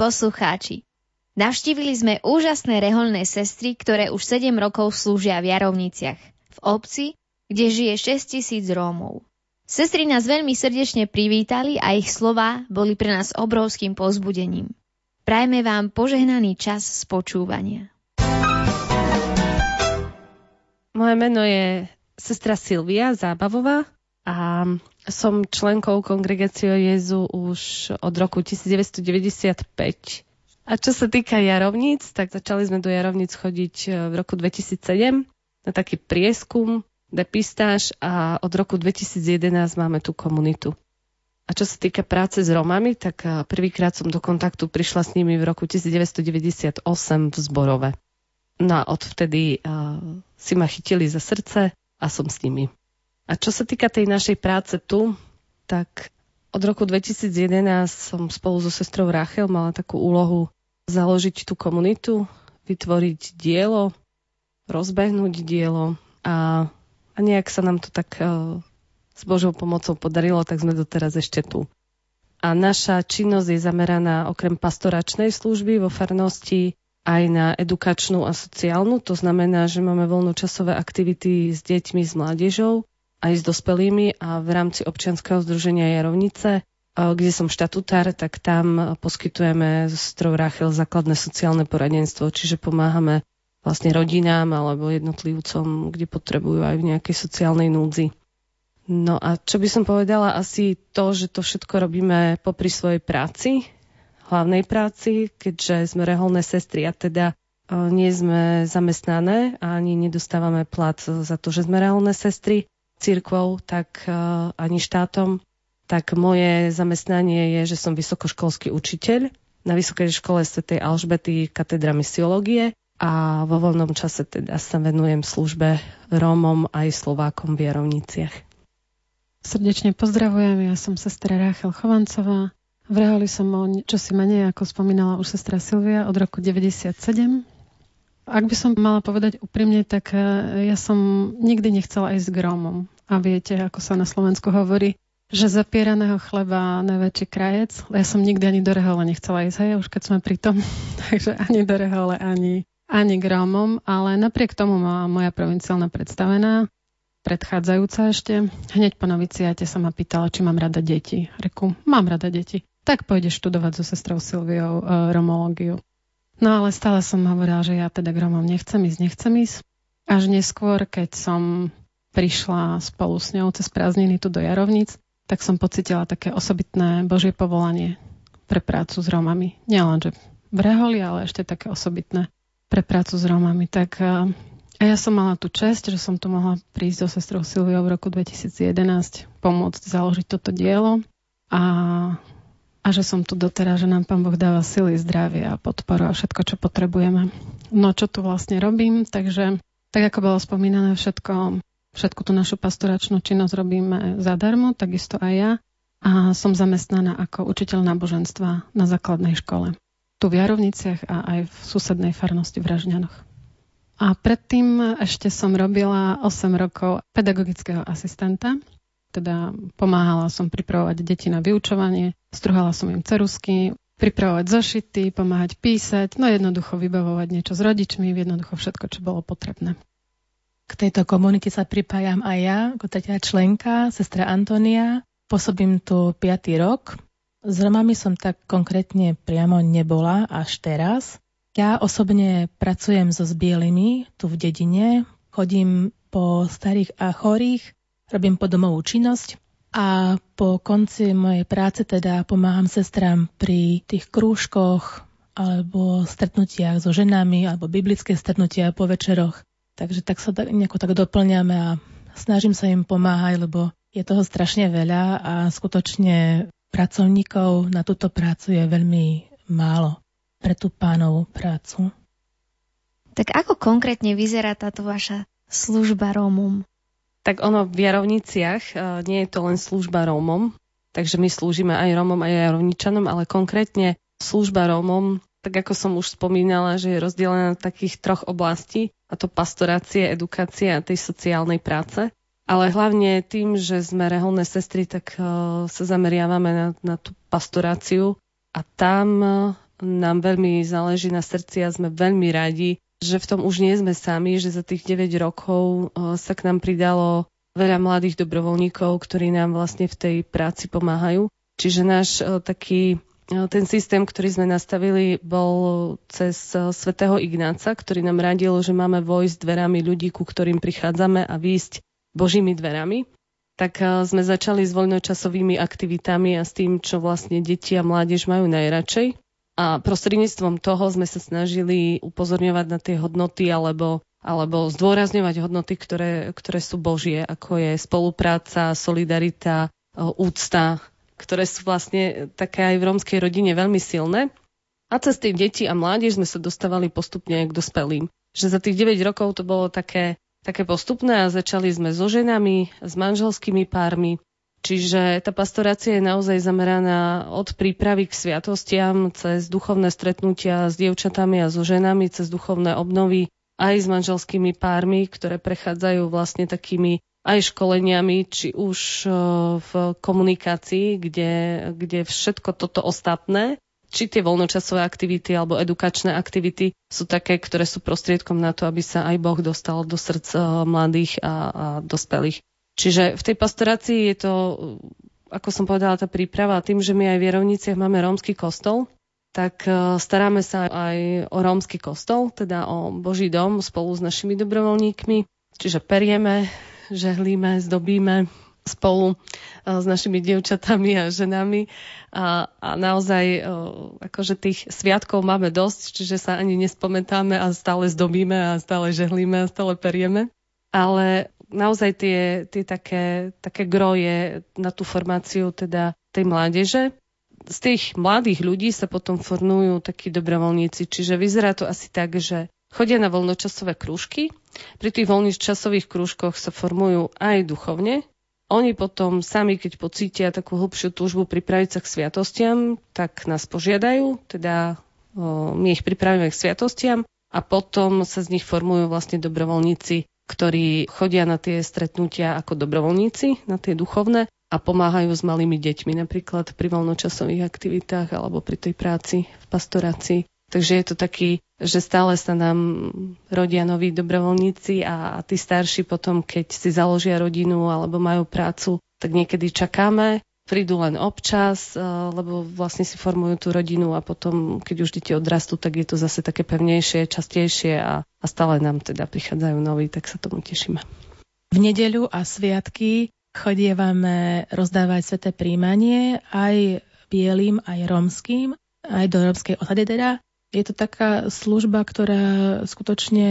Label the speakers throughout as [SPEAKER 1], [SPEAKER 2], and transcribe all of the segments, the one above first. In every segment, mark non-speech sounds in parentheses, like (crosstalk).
[SPEAKER 1] poslucháči, navštívili sme úžasné reholné sestry, ktoré už 7 rokov slúžia v Jarovniciach, v obci, kde žije 6 tisíc Rómov. Sestry nás veľmi srdečne privítali a ich slova boli pre nás obrovským pozbudením. Prajme vám požehnaný čas spočúvania.
[SPEAKER 2] Moje meno je sestra Silvia Zábavová a som členkou kongregácie Jezu už od roku 1995. A čo sa týka jarovníc, tak začali sme do jarovníc chodiť e, v roku 2007 na taký prieskum, depistáž a od roku 2011 máme tú komunitu. A čo sa týka práce s Romami, tak e, prvýkrát som do kontaktu prišla s nimi v roku 1998 v Zborove. No a odvtedy uh, si ma chytili za srdce a som s nimi. A čo sa týka tej našej práce tu, tak od roku 2011 som spolu so sestrou Rachel mala takú úlohu založiť tú komunitu, vytvoriť dielo, rozbehnúť dielo a, a nejak sa nám to tak uh, s Božou pomocou podarilo, tak sme doteraz ešte tu. A naša činnosť je zameraná okrem pastoračnej služby vo farnosti aj na edukačnú a sociálnu. To znamená, že máme voľnočasové aktivity s deťmi, s mládežou aj s dospelými a v rámci občianskeho združenia Jarovnice, kde som štatutár, tak tam poskytujeme z Rachel základné sociálne poradenstvo, čiže pomáhame vlastne rodinám alebo jednotlivcom, kde potrebujú aj v nejakej sociálnej núdzi. No a čo by som povedala, asi to, že to všetko robíme popri svojej práci, hlavnej práci, keďže sme reholné sestry a teda nie sme zamestnané a ani nedostávame plat za to, že sme reholné sestry, církvou, tak e, ani štátom, tak moje zamestnanie je, že som vysokoškolský učiteľ na Vysokej škole Sv. Alžbety katedra misiológie a vo voľnom čase teda sa venujem službe Rómom aj Slovákom v Jarovniciach.
[SPEAKER 3] Srdečne pozdravujem, ja som sestra Ráchel Chovancová. V Reholi som o čo si menej, ako spomínala už sestra Silvia, od roku 97. Ak by som mala povedať úprimne, tak e, ja som nikdy nechcela ísť k Rómom. A viete, ako sa na Slovensku hovorí, že zapieraného chleba najväčší krajec. Ja som nikdy ani do Rehole nechcela ísť, hej, už keď sme pri tom. (laughs) Takže ani do Rehole, ani ani k Rómom, ale napriek tomu ma moja provinciálna predstavená, predchádzajúca ešte, hneď po noviciate sa ma pýtala, či mám rada deti. Reku, mám rada deti. Tak pôjdeš študovať so sestrou Silviou e, romológiu. No ale stále som hovorila, že ja teda k Rómom nechcem ísť, nechcem ísť. Až neskôr, keď som prišla spolu s ňou cez prázdniny tu do Jarovnic, tak som pocitila také osobitné Božie povolanie pre prácu s Rómami. Nielen, že v Reholi, ale ešte také osobitné pre prácu s Rómami. Tak a ja som mala tú čest, že som tu mohla prísť so sestrou Silviou v roku 2011 pomôcť založiť toto dielo a, a že som tu doteraz, že nám Pán Boh dáva sily, zdravie a podporu a všetko, čo potrebujeme. No čo tu vlastne robím, takže tak ako bolo spomínané, všetko, všetku tú našu pastoračnú činnosť robíme zadarmo, takisto aj ja a som zamestnaná ako učiteľ náboženstva na základnej škole tu v Jarovniciach a aj v susednej farnosti v Ražňanoch. A predtým ešte som robila 8 rokov pedagogického asistenta, teda pomáhala som pripravovať deti na vyučovanie, struhala som im cerusky, pripravovať zošity, pomáhať písať, no jednoducho vybavovať niečo s rodičmi, jednoducho všetko, čo bolo potrebné.
[SPEAKER 4] K tejto komunite sa pripájam aj ja, ako tretia členka, sestra Antonia. Pôsobím tu 5. rok s Romami som tak konkrétne priamo nebola až teraz. Ja osobne pracujem so zbielými tu v dedine, chodím po starých a chorých, robím podomovú činnosť a po konci mojej práce teda pomáham sestram pri tých krúžkoch alebo stretnutiach so ženami alebo biblické stretnutia po večeroch. Takže tak sa nejako tak doplňame a snažím sa im pomáhať, lebo je toho strašne veľa a skutočne pracovníkov na túto prácu je veľmi málo pre tú pánovú prácu.
[SPEAKER 1] Tak ako konkrétne vyzerá táto vaša služba Rómom?
[SPEAKER 2] Tak ono v Jarovniciach e, nie je to len služba Rómom, takže my slúžime aj Rómom, aj Jarovničanom, ale konkrétne služba Rómom, tak ako som už spomínala, že je rozdelená na takých troch oblastí, a to pastorácie, edukácie a tej sociálnej práce. Ale hlavne tým, že sme reholné sestry, tak uh, sa zameriavame na, na tú pastoráciu a tam uh, nám veľmi záleží na srdci a sme veľmi radi, že v tom už nie sme sami, že za tých 9 rokov uh, sa k nám pridalo veľa mladých dobrovoľníkov, ktorí nám vlastne v tej práci pomáhajú. Čiže náš taký ten systém, ktorý sme nastavili, bol cez svätého Ignáca, ktorý nám radil, že máme vojsť dverami ľudí, ku ktorým prichádzame a výjsť Božími dverami, tak eh, sme začali s voľnočasovými aktivitami a s tým, čo vlastne deti a mládež majú najradšej. A prostredníctvom toho sme sa snažili upozorňovať na tie hodnoty alebo, alebo zdôrazňovať hodnoty, ktoré, ktoré sú Božie, ako je spolupráca, solidarita, eh, úcta, ktoré sú vlastne také aj v rómskej rodine veľmi silné. A cez tie deti a mládež sme sa dostávali postupne k dospelým. Že za tých 9 rokov to bolo také také postupné a začali sme so ženami, s manželskými pármi. Čiže tá pastorácia je naozaj zameraná od prípravy k sviatostiam, cez duchovné stretnutia s dievčatami a so ženami, cez duchovné obnovy, aj s manželskými pármi, ktoré prechádzajú vlastne takými aj školeniami, či už v komunikácii, kde, kde všetko toto ostatné či tie voľnočasové aktivity alebo edukačné aktivity sú také, ktoré sú prostriedkom na to, aby sa aj Boh dostal do srdc eh, mladých a, a dospelých. Čiže v tej pastorácii je to, ako som povedala, tá príprava tým, že my aj v Jerovniciach máme rómsky kostol, tak eh, staráme sa aj o rómsky kostol, teda o Boží dom spolu s našimi dobrovoľníkmi. Čiže perieme, žehlíme, zdobíme, spolu s našimi dievčatami a ženami a, a naozaj akože tých sviatkov máme dosť, čiže sa ani nespomentáme a stále zdobíme a stále žehlíme a stále perieme. Ale naozaj tie, tie také, také groje na tú formáciu teda tej mládeže. Z tých mladých ľudí sa potom formujú takí dobrovoľníci, čiže vyzerá to asi tak, že chodia na voľnočasové krúžky. Pri tých voľnočasových krúžkoch sa formujú aj duchovne. Oni potom sami, keď pocítia takú hlbšiu túžbu pripraviť sa k sviatostiam, tak nás požiadajú, teda my ich pripravíme k sviatostiam a potom sa z nich formujú vlastne dobrovoľníci, ktorí chodia na tie stretnutia ako dobrovoľníci, na tie duchovné a pomáhajú s malými deťmi, napríklad pri voľnočasových aktivitách alebo pri tej práci v pastorácii. Takže je to taký, že stále sa nám rodia noví dobrovoľníci a, tí starší potom, keď si založia rodinu alebo majú prácu, tak niekedy čakáme, prídu len občas, eh, lebo vlastne si formujú tú rodinu a potom, keď už deti odrastú, tak je to zase také pevnejšie, častejšie a, a stále nám teda prichádzajú noví, tak sa tomu tešíme.
[SPEAKER 4] V nedeľu a sviatky chodievame rozdávať sveté príjmanie aj bielým, aj romským, aj do rómskej osady teda. Je to taká služba, ktorá skutočne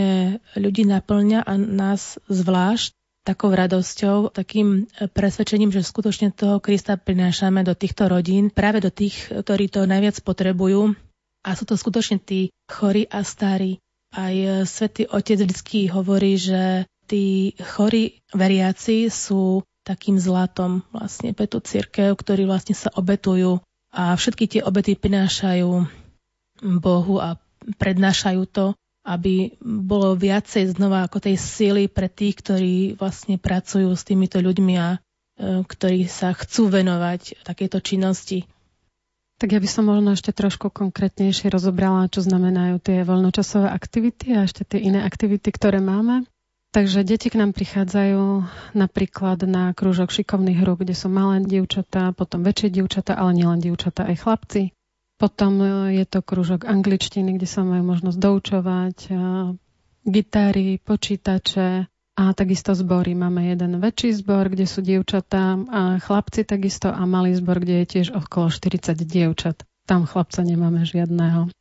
[SPEAKER 4] ľudí naplňa a nás zvlášť takou radosťou, takým presvedčením, že skutočne toho Krista prinášame do týchto rodín, práve do tých, ktorí to najviac potrebujú. A sú to skutočne tí chorí a starí. Aj svätý Otec vždy hovorí, že tí chorí veriaci sú takým zlatom vlastne pre tú církev, ktorí vlastne sa obetujú a všetky tie obety prinášajú Bohu a prednášajú to, aby bolo viacej znova ako tej síly pre tých, ktorí vlastne pracujú s týmito ľuďmi a e, ktorí sa chcú venovať takéto činnosti.
[SPEAKER 3] Tak ja by som možno ešte trošku konkrétnejšie rozobrala, čo znamenajú tie voľnočasové aktivity a ešte tie iné aktivity, ktoré máme. Takže deti k nám prichádzajú napríklad na krúžok šikovných hru, kde sú malé dievčatá, potom väčšie dievčatá, ale nielen dievčatá, aj chlapci. Potom e, je to krúžok angličtiny, kde sa majú možnosť doučovať, gitary, počítače a takisto zbory. Máme jeden väčší zbor, kde sú dievčatá a chlapci takisto a malý zbor, kde je tiež okolo 40 dievčat. Tam chlapca nemáme žiadného.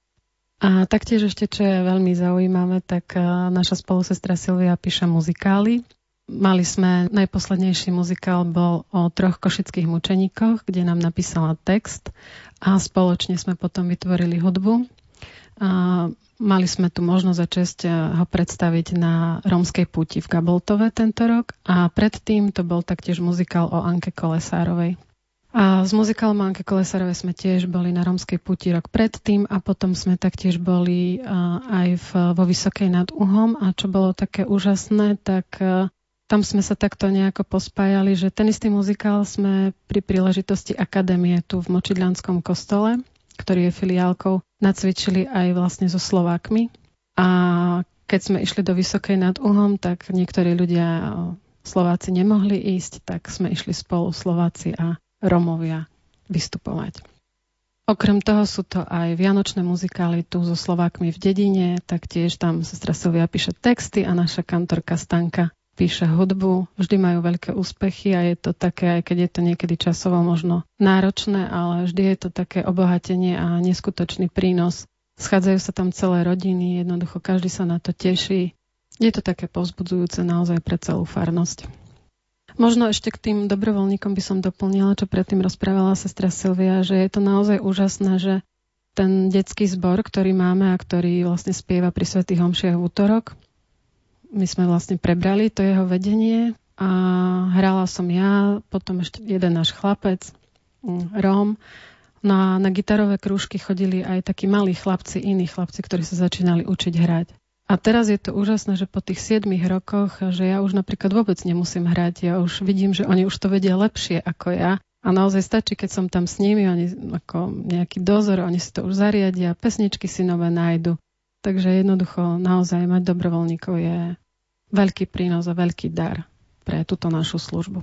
[SPEAKER 3] A taktiež ešte, čo je veľmi zaujímavé, tak e, naša spolusestra Silvia píše muzikály Mali sme, najposlednejší muzikál bol o troch košických mučeníkoch, kde nám napísala text a spoločne sme potom vytvorili hudbu. A mali sme tu možnosť a čest eh, ho predstaviť na Rómskej púti v Gaboltove tento rok a predtým to bol taktiež muzikál o Anke Kolesárovej. A s muzikálom Anke Kolesárovej sme tiež boli na Rómskej púti rok predtým a potom sme taktiež boli eh, aj v, vo Vysokej nad Uhom a čo bolo také úžasné, tak eh, tam sme sa takto nejako pospájali, že ten istý muzikál sme pri príležitosti akadémie tu v Močidľanskom kostole, ktorý je filiálkou, nacvičili aj vlastne so Slovákmi. A keď sme išli do Vysokej nad Uhom, tak niektorí ľudia Slováci nemohli ísť, tak sme išli spolu Slováci a Romovia vystupovať. Okrem toho sú to aj vianočné muzikály tu so Slovákmi v dedine, taktiež tam sestra Silvia píše texty a naša kantorka Stanka píše hudbu, vždy majú veľké úspechy a je to také, aj keď je to niekedy časovo možno náročné, ale vždy je to také obohatenie a neskutočný prínos. Schádzajú sa tam celé rodiny, jednoducho každý sa na to teší. Je to také povzbudzujúce naozaj pre celú farnosť. Možno ešte k tým dobrovoľníkom by som doplnila, čo predtým rozprávala sestra Silvia, že je to naozaj úžasné, že ten detský zbor, ktorý máme a ktorý vlastne spieva pri Svetých Homšiach v útorok, my sme vlastne prebrali to jeho vedenie a hrala som ja, potom ešte jeden náš chlapec, mm, Róm. Na, na gitarové krúžky chodili aj takí malí chlapci, iní chlapci, ktorí sa začínali učiť hrať. A teraz je to úžasné, že po tých 7 rokoch, že ja už napríklad vôbec nemusím hrať. Ja už vidím, že oni už to vedia lepšie ako ja. A naozaj stačí, keď som tam s nimi, oni ako nejaký dozor, oni si to už zariadia, pesničky si nové nájdu. Takže jednoducho naozaj mať dobrovoľníkov je veľký prínos a veľký dar pre túto našu službu.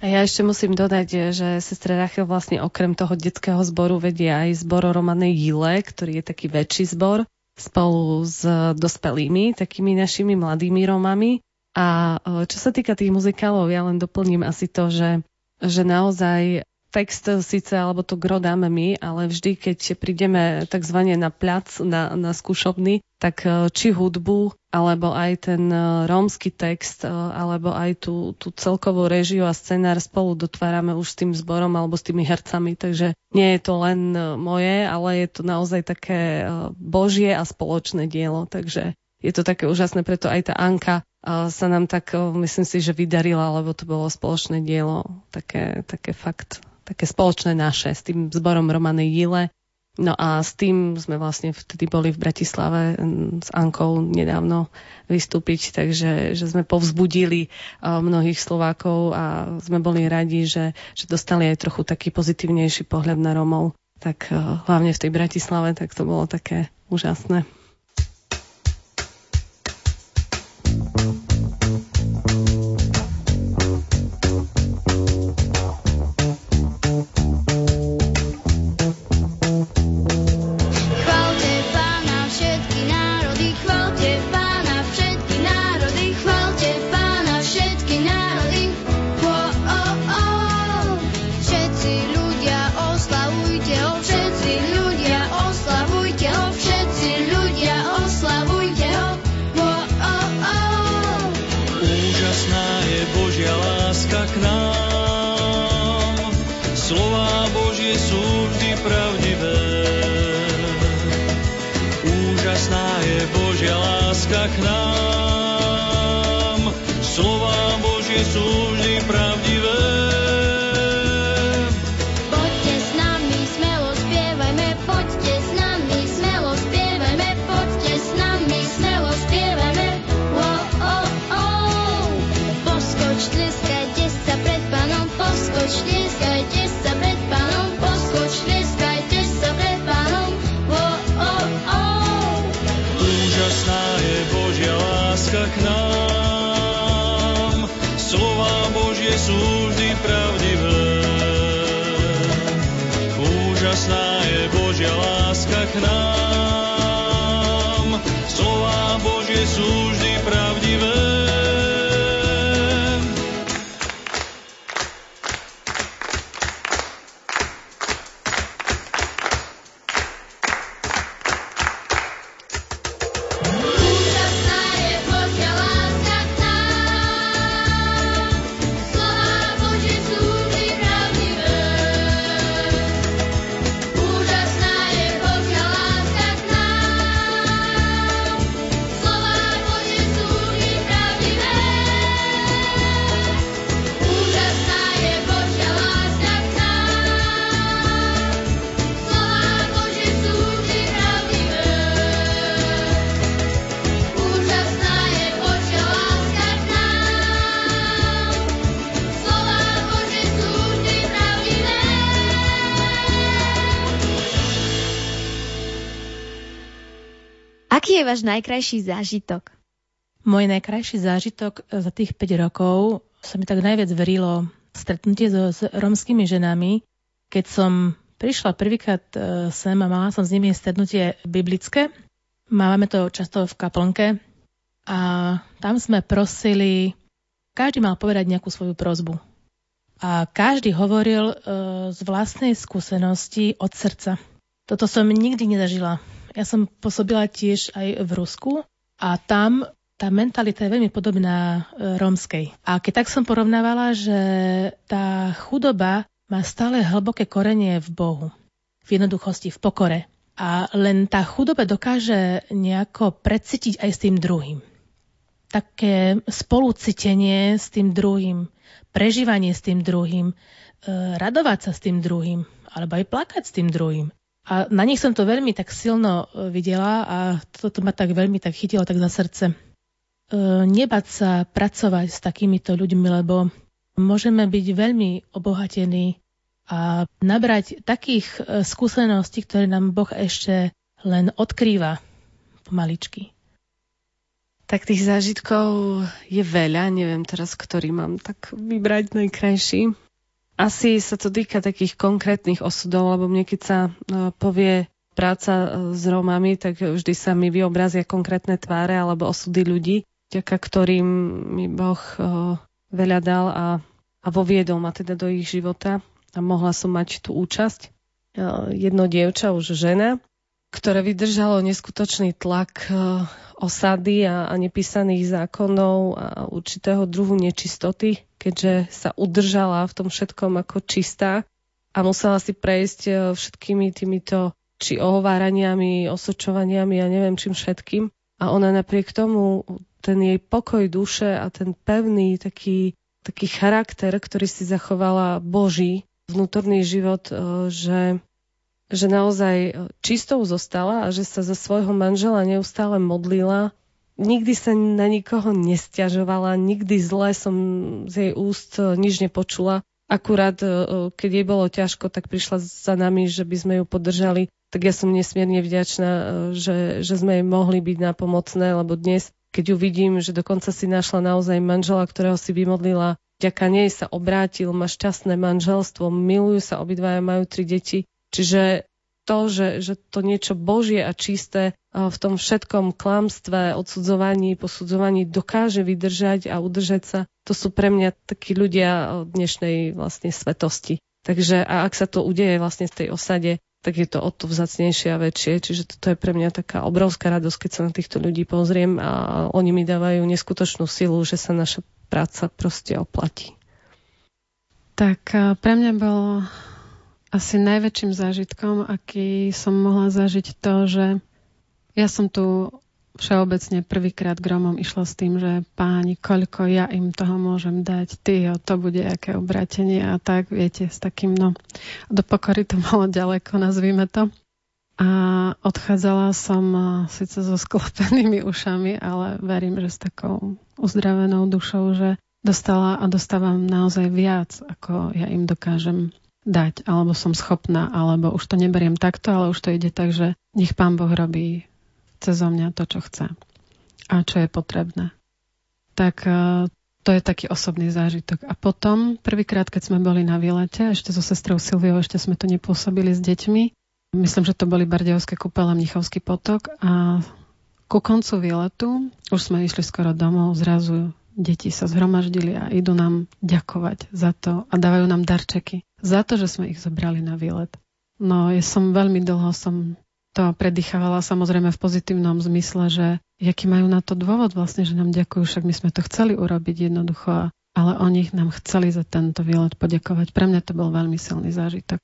[SPEAKER 2] A ja ešte musím dodať, že sestra Rachel vlastne okrem toho detského zboru vedia aj zbor Romanej Jile, ktorý je taký väčší zbor, spolu s dospelými, takými našimi mladými Romami. A e, čo sa týka tých muzikálov, ja len doplním asi to, že, že naozaj text síce, alebo to gro dáme my, ale vždy, keď prídeme tzv. na plac, na, na skúšobný, tak e, či hudbu, alebo aj ten e, rómsky text, e, alebo aj tú, tú celkovú režiu a scenár spolu dotvárame už s tým zborom alebo s tými hercami, takže nie je to len moje, ale je to naozaj také božie a spoločné dielo, takže je to také úžasné, preto aj tá Anka sa nám tak, myslím si, že vydarila, lebo to bolo spoločné dielo, také, také fakt také spoločné naše s tým zborom Romany Jile. No a s tým sme vlastne vtedy boli v Bratislave s Ankou nedávno vystúpiť, takže že sme povzbudili mnohých Slovákov a sme boli radi, že, že dostali aj trochu taký pozitívnejší pohľad na Romov. Tak hlavne v tej Bratislave, tak to bolo také úžasné.
[SPEAKER 1] Aký váš najkrajší zážitok?
[SPEAKER 4] Môj najkrajší zážitok za tých 5 rokov sa mi tak najviac verilo stretnutie so, s romskými ženami, keď som prišla prvýkrát e, sem a mala som s nimi stretnutie biblické. Máme to často v kaplnke a tam sme prosili, každý mal povedať nejakú svoju prozbu. A každý hovoril e, z vlastnej skúsenosti od srdca. Toto som nikdy nezažila ja som pôsobila tiež aj v Rusku a tam tá mentalita je veľmi podobná e, rómskej. A keď tak som porovnávala, že tá chudoba má stále hlboké korenie v Bohu, v jednoduchosti, v pokore. A len tá chudoba dokáže nejako precítiť aj s tým druhým. Také spolucitenie s tým druhým, prežívanie s tým druhým, e, radovať sa s tým druhým, alebo aj plakať s tým druhým. A na nich som to veľmi tak silno e, videla a toto ma tak veľmi tak chytilo tak za srdce. E, nebať sa pracovať s takýmito ľuďmi, lebo môžeme byť veľmi obohatení a nabrať takých e, skúseností, ktoré nám Boh ešte len odkrýva pomaličky.
[SPEAKER 2] Tak tých zážitkov je veľa, neviem teraz, ktorý mám tak vybrať najkrajší. Asi sa to týka takých konkrétnych osudov, lebo mne keď sa e, povie práca e, s Rómami, tak vždy sa mi vyobrazia konkrétne tváre alebo osudy ľudí, ďaká ktorým mi Boh e, veľa dal a, a voviedol ma teda do ich života. a mohla som mať tú účasť. Jedno dievča, už žena, ktoré vydržalo neskutočný tlak osady a, a nepísaných zákonov a určitého druhu nečistoty, keďže sa udržala v tom všetkom ako čistá a musela si prejsť všetkými týmito či ohováraniami, osočovaniami a ja neviem čím všetkým. A ona napriek tomu, ten jej pokoj duše a ten pevný taký, taký charakter, ktorý si zachovala Boží, vnútorný život, že že naozaj e, čistou zostala a že sa za svojho manžela neustále modlila. Nikdy sa na nikoho nestiažovala, nikdy zle som z jej úst e, nič nepočula. Akurát, e, keď jej bolo ťažko, tak prišla za nami, že by sme ju podržali. Tak ja som nesmierne vďačná, že, že sme jej mohli byť napomocné, lebo dnes, keď ju vidím, že dokonca si našla naozaj manžela, ktorého si vymodlila, vďaka nej sa obrátil, má šťastné manželstvo, milujú sa obidvaja, majú tri deti Čiže to, že, že to niečo božie a čisté v tom všetkom klamstve, odsudzovaní, posudzovaní dokáže vydržať a udržať sa, to sú pre mňa takí ľudia dnešnej vlastne svetosti. Takže a ak sa to udeje vlastne v tej osade, tak je to o to vzácnejšie a väčšie. Čiže toto je pre mňa taká obrovská radosť, keď sa na týchto ľudí pozriem a oni mi dávajú neskutočnú silu, že sa naša práca proste oplatí.
[SPEAKER 3] Tak pre mňa bolo asi najväčším zážitkom, aký som mohla zažiť to, že ja som tu všeobecne prvýkrát k Romom išla s tým, že páni, koľko ja im toho môžem dať, ty, to bude aké obratenie a tak, viete, s takým, no, do pokory to bolo ďaleko, nazvime to. A odchádzala som síce so sklopenými (laughs) ušami, ale verím, že s takou uzdravenou dušou, že dostala a dostávam naozaj viac, ako ja im dokážem dať, alebo som schopná, alebo už to neberiem takto, ale už to ide tak, že nech Pán Boh robí cez mňa to, čo chce a čo je potrebné. Tak e, to je taký osobný zážitok. A potom, prvýkrát, keď sme boli na výlete, ešte so sestrou Silviou, ešte sme to nepôsobili s deťmi, myslím, že to boli Bardejovské kúpele, Mnichovský potok a ku koncu výletu, už sme išli skoro domov, zrazu deti sa zhromaždili a idú nám ďakovať za to a dávajú nám darčeky za to, že sme ich zobrali na výlet. No, ja som veľmi dlho som to predýchávala samozrejme v pozitívnom zmysle, že aký majú na to dôvod vlastne, že nám ďakujú, však my sme to chceli urobiť jednoducho, ale oni nám chceli za tento výlet poďakovať. Pre mňa to bol veľmi silný zážitok.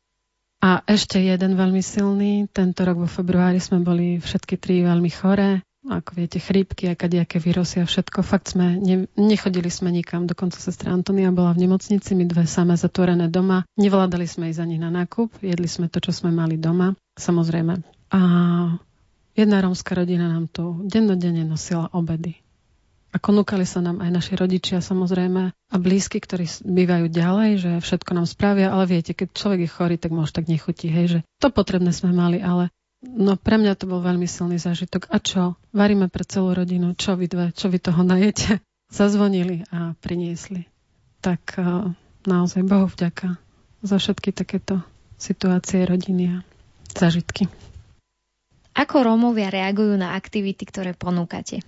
[SPEAKER 3] A ešte jeden veľmi silný, tento rok vo februári sme boli všetky tri veľmi choré, ako viete, chrípky a kadejaké vírusy a všetko. Fakt sme, ne, nechodili sme nikam, dokonca sestra Antonia bola v nemocnici, my dve samé zatvorené doma. Nevládali sme ísť ani na nákup, jedli sme to, čo sme mali doma, samozrejme. A jedna rómska rodina nám tu dennodenne nosila obedy. A konúkali sa nám aj naši rodičia samozrejme a blízky, ktorí bývajú ďalej, že všetko nám spravia, ale viete, keď človek je chorý, tak môže tak nechutí, hej, že to potrebné sme mali, ale No pre mňa to bol veľmi silný zážitok. A čo? Varíme pre celú rodinu. Čo vy dve? Čo vy toho najete? (laughs) Zazvonili a priniesli. Tak uh, naozaj Bohu vďaka za všetky takéto situácie rodiny a zážitky.
[SPEAKER 1] Ako Rómovia reagujú na aktivity, ktoré ponúkate?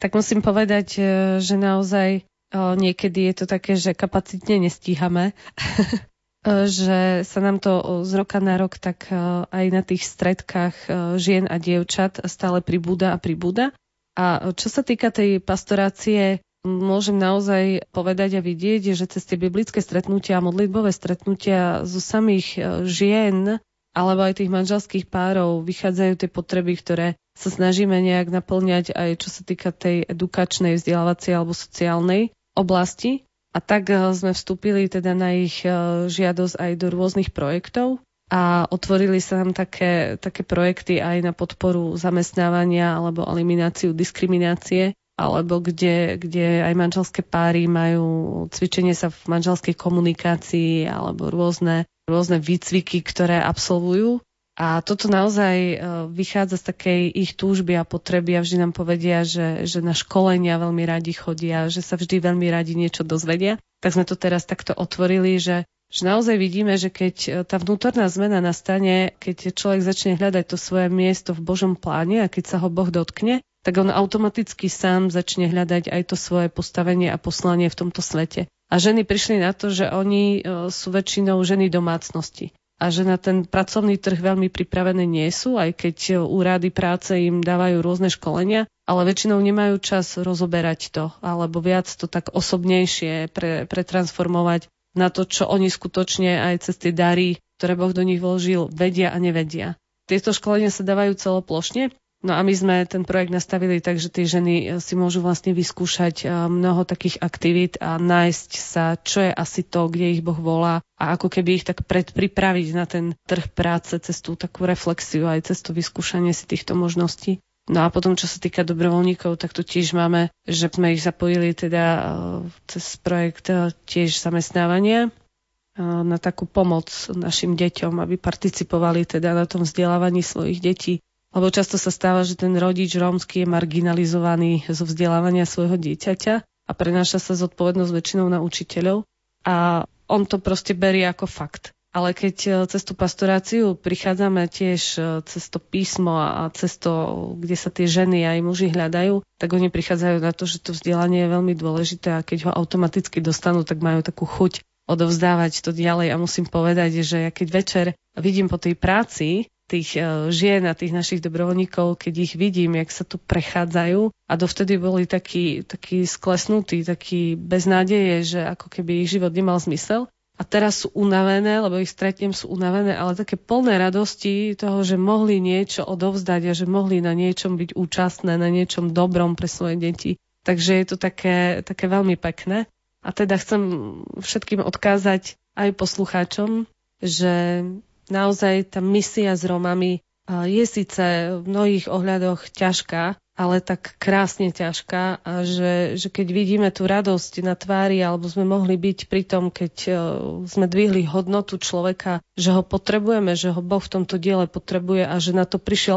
[SPEAKER 2] Tak musím povedať, e, že naozaj e, niekedy je to také, že kapacitne nestíhame. (laughs) E, že sa nám to z roka na rok tak e, aj na tých stredkách e, žien a dievčat stále pribúda a pribúda. A čo sa týka tej pastorácie, môžem naozaj povedať a vidieť, že cez tie biblické stretnutia a modlitbové stretnutia zo samých žien alebo aj tých manželských párov vychádzajú tie potreby, ktoré sa snažíme nejak naplňať aj čo sa týka tej edukačnej, vzdelávacej alebo sociálnej oblasti. A tak eh, sme vstúpili teda na ich eh, žiadosť aj do rôznych projektov a otvorili sa nám také, také projekty aj na podporu zamestnávania alebo elimináciu diskriminácie alebo kde, kde aj manželské páry majú cvičenie sa v manželskej komunikácii alebo rôzne, rôzne výcviky, ktoré absolvujú. A toto naozaj e, vychádza z takej ich túžby a potreby a vždy nám povedia, že, že na školenia veľmi radi chodia, že sa vždy veľmi radi niečo dozvedia. Tak sme to teraz takto otvorili, že, že naozaj vidíme, že keď e, tá vnútorná zmena nastane, keď človek začne hľadať to svoje miesto v Božom pláne a keď sa ho Boh dotkne, tak on automaticky sám začne hľadať aj to svoje postavenie a poslanie v tomto svete. A ženy prišli na to, že oni sú väčšinou ženy domácnosti a že na ten pracovný trh veľmi pripravené nie sú, aj keď úrady práce im dávajú rôzne školenia, ale väčšinou nemajú čas rozoberať to, alebo viac to tak osobnejšie pre, pretransformovať na to, čo oni skutočne aj cez tie dary, ktoré Boh do nich vložil, vedia a nevedia. Tieto školenia sa dávajú celoplošne No a my sme ten projekt nastavili tak, že tie ženy eh, si môžu vlastne vyskúšať eh, mnoho takých aktivít a nájsť sa, čo je asi to, kde ich Boh volá a ako keby ich tak predpripraviť na ten trh práce cez tú takú reflexiu aj cez to vyskúšanie si týchto možností. No a potom, čo sa týka dobrovoľníkov, tak tu tiež máme, že sme ich zapojili teda eh, cez projekt tiež zamestnávania na takú pomoc našim deťom, aby participovali teda na tom vzdelávaní svojich detí lebo často sa stáva, že ten rodič rómsky je marginalizovaný zo vzdelávania svojho dieťaťa a prenáša sa zodpovednosť väčšinou na učiteľov a on to proste berie ako fakt. Ale keď e, cez tú pastoráciu prichádzame tiež e, cez to písmo a cez to, kde sa tie ženy aj muži hľadajú, tak oni prichádzajú na to, že to vzdelanie je veľmi dôležité a keď ho automaticky dostanú, tak majú takú chuť odovzdávať to ďalej a musím povedať, že ja keď večer vidím po tej práci, tých e, žien a tých našich dobrovoľníkov, keď ich vidím, jak sa tu prechádzajú a dovtedy boli takí, takí sklesnutí, takí bez nádeje, že ako keby ich život nemal zmysel. A teraz sú unavené, lebo ich stretnem, sú unavené, ale také plné radosti toho, že mohli niečo odovzdať a že mohli na niečom byť účastné, na niečom dobrom pre svoje deti. Takže je to také, také veľmi pekné. A teda chcem všetkým odkázať aj poslucháčom, že naozaj tá misia s Romami je síce v mnohých ohľadoch ťažká, ale tak krásne ťažká a že, že keď vidíme tú radosť na tvári alebo sme mohli byť pri tom, keď e, sme dvihli hodnotu človeka, že ho potrebujeme, že ho Boh v tomto diele potrebuje a že na to prišiel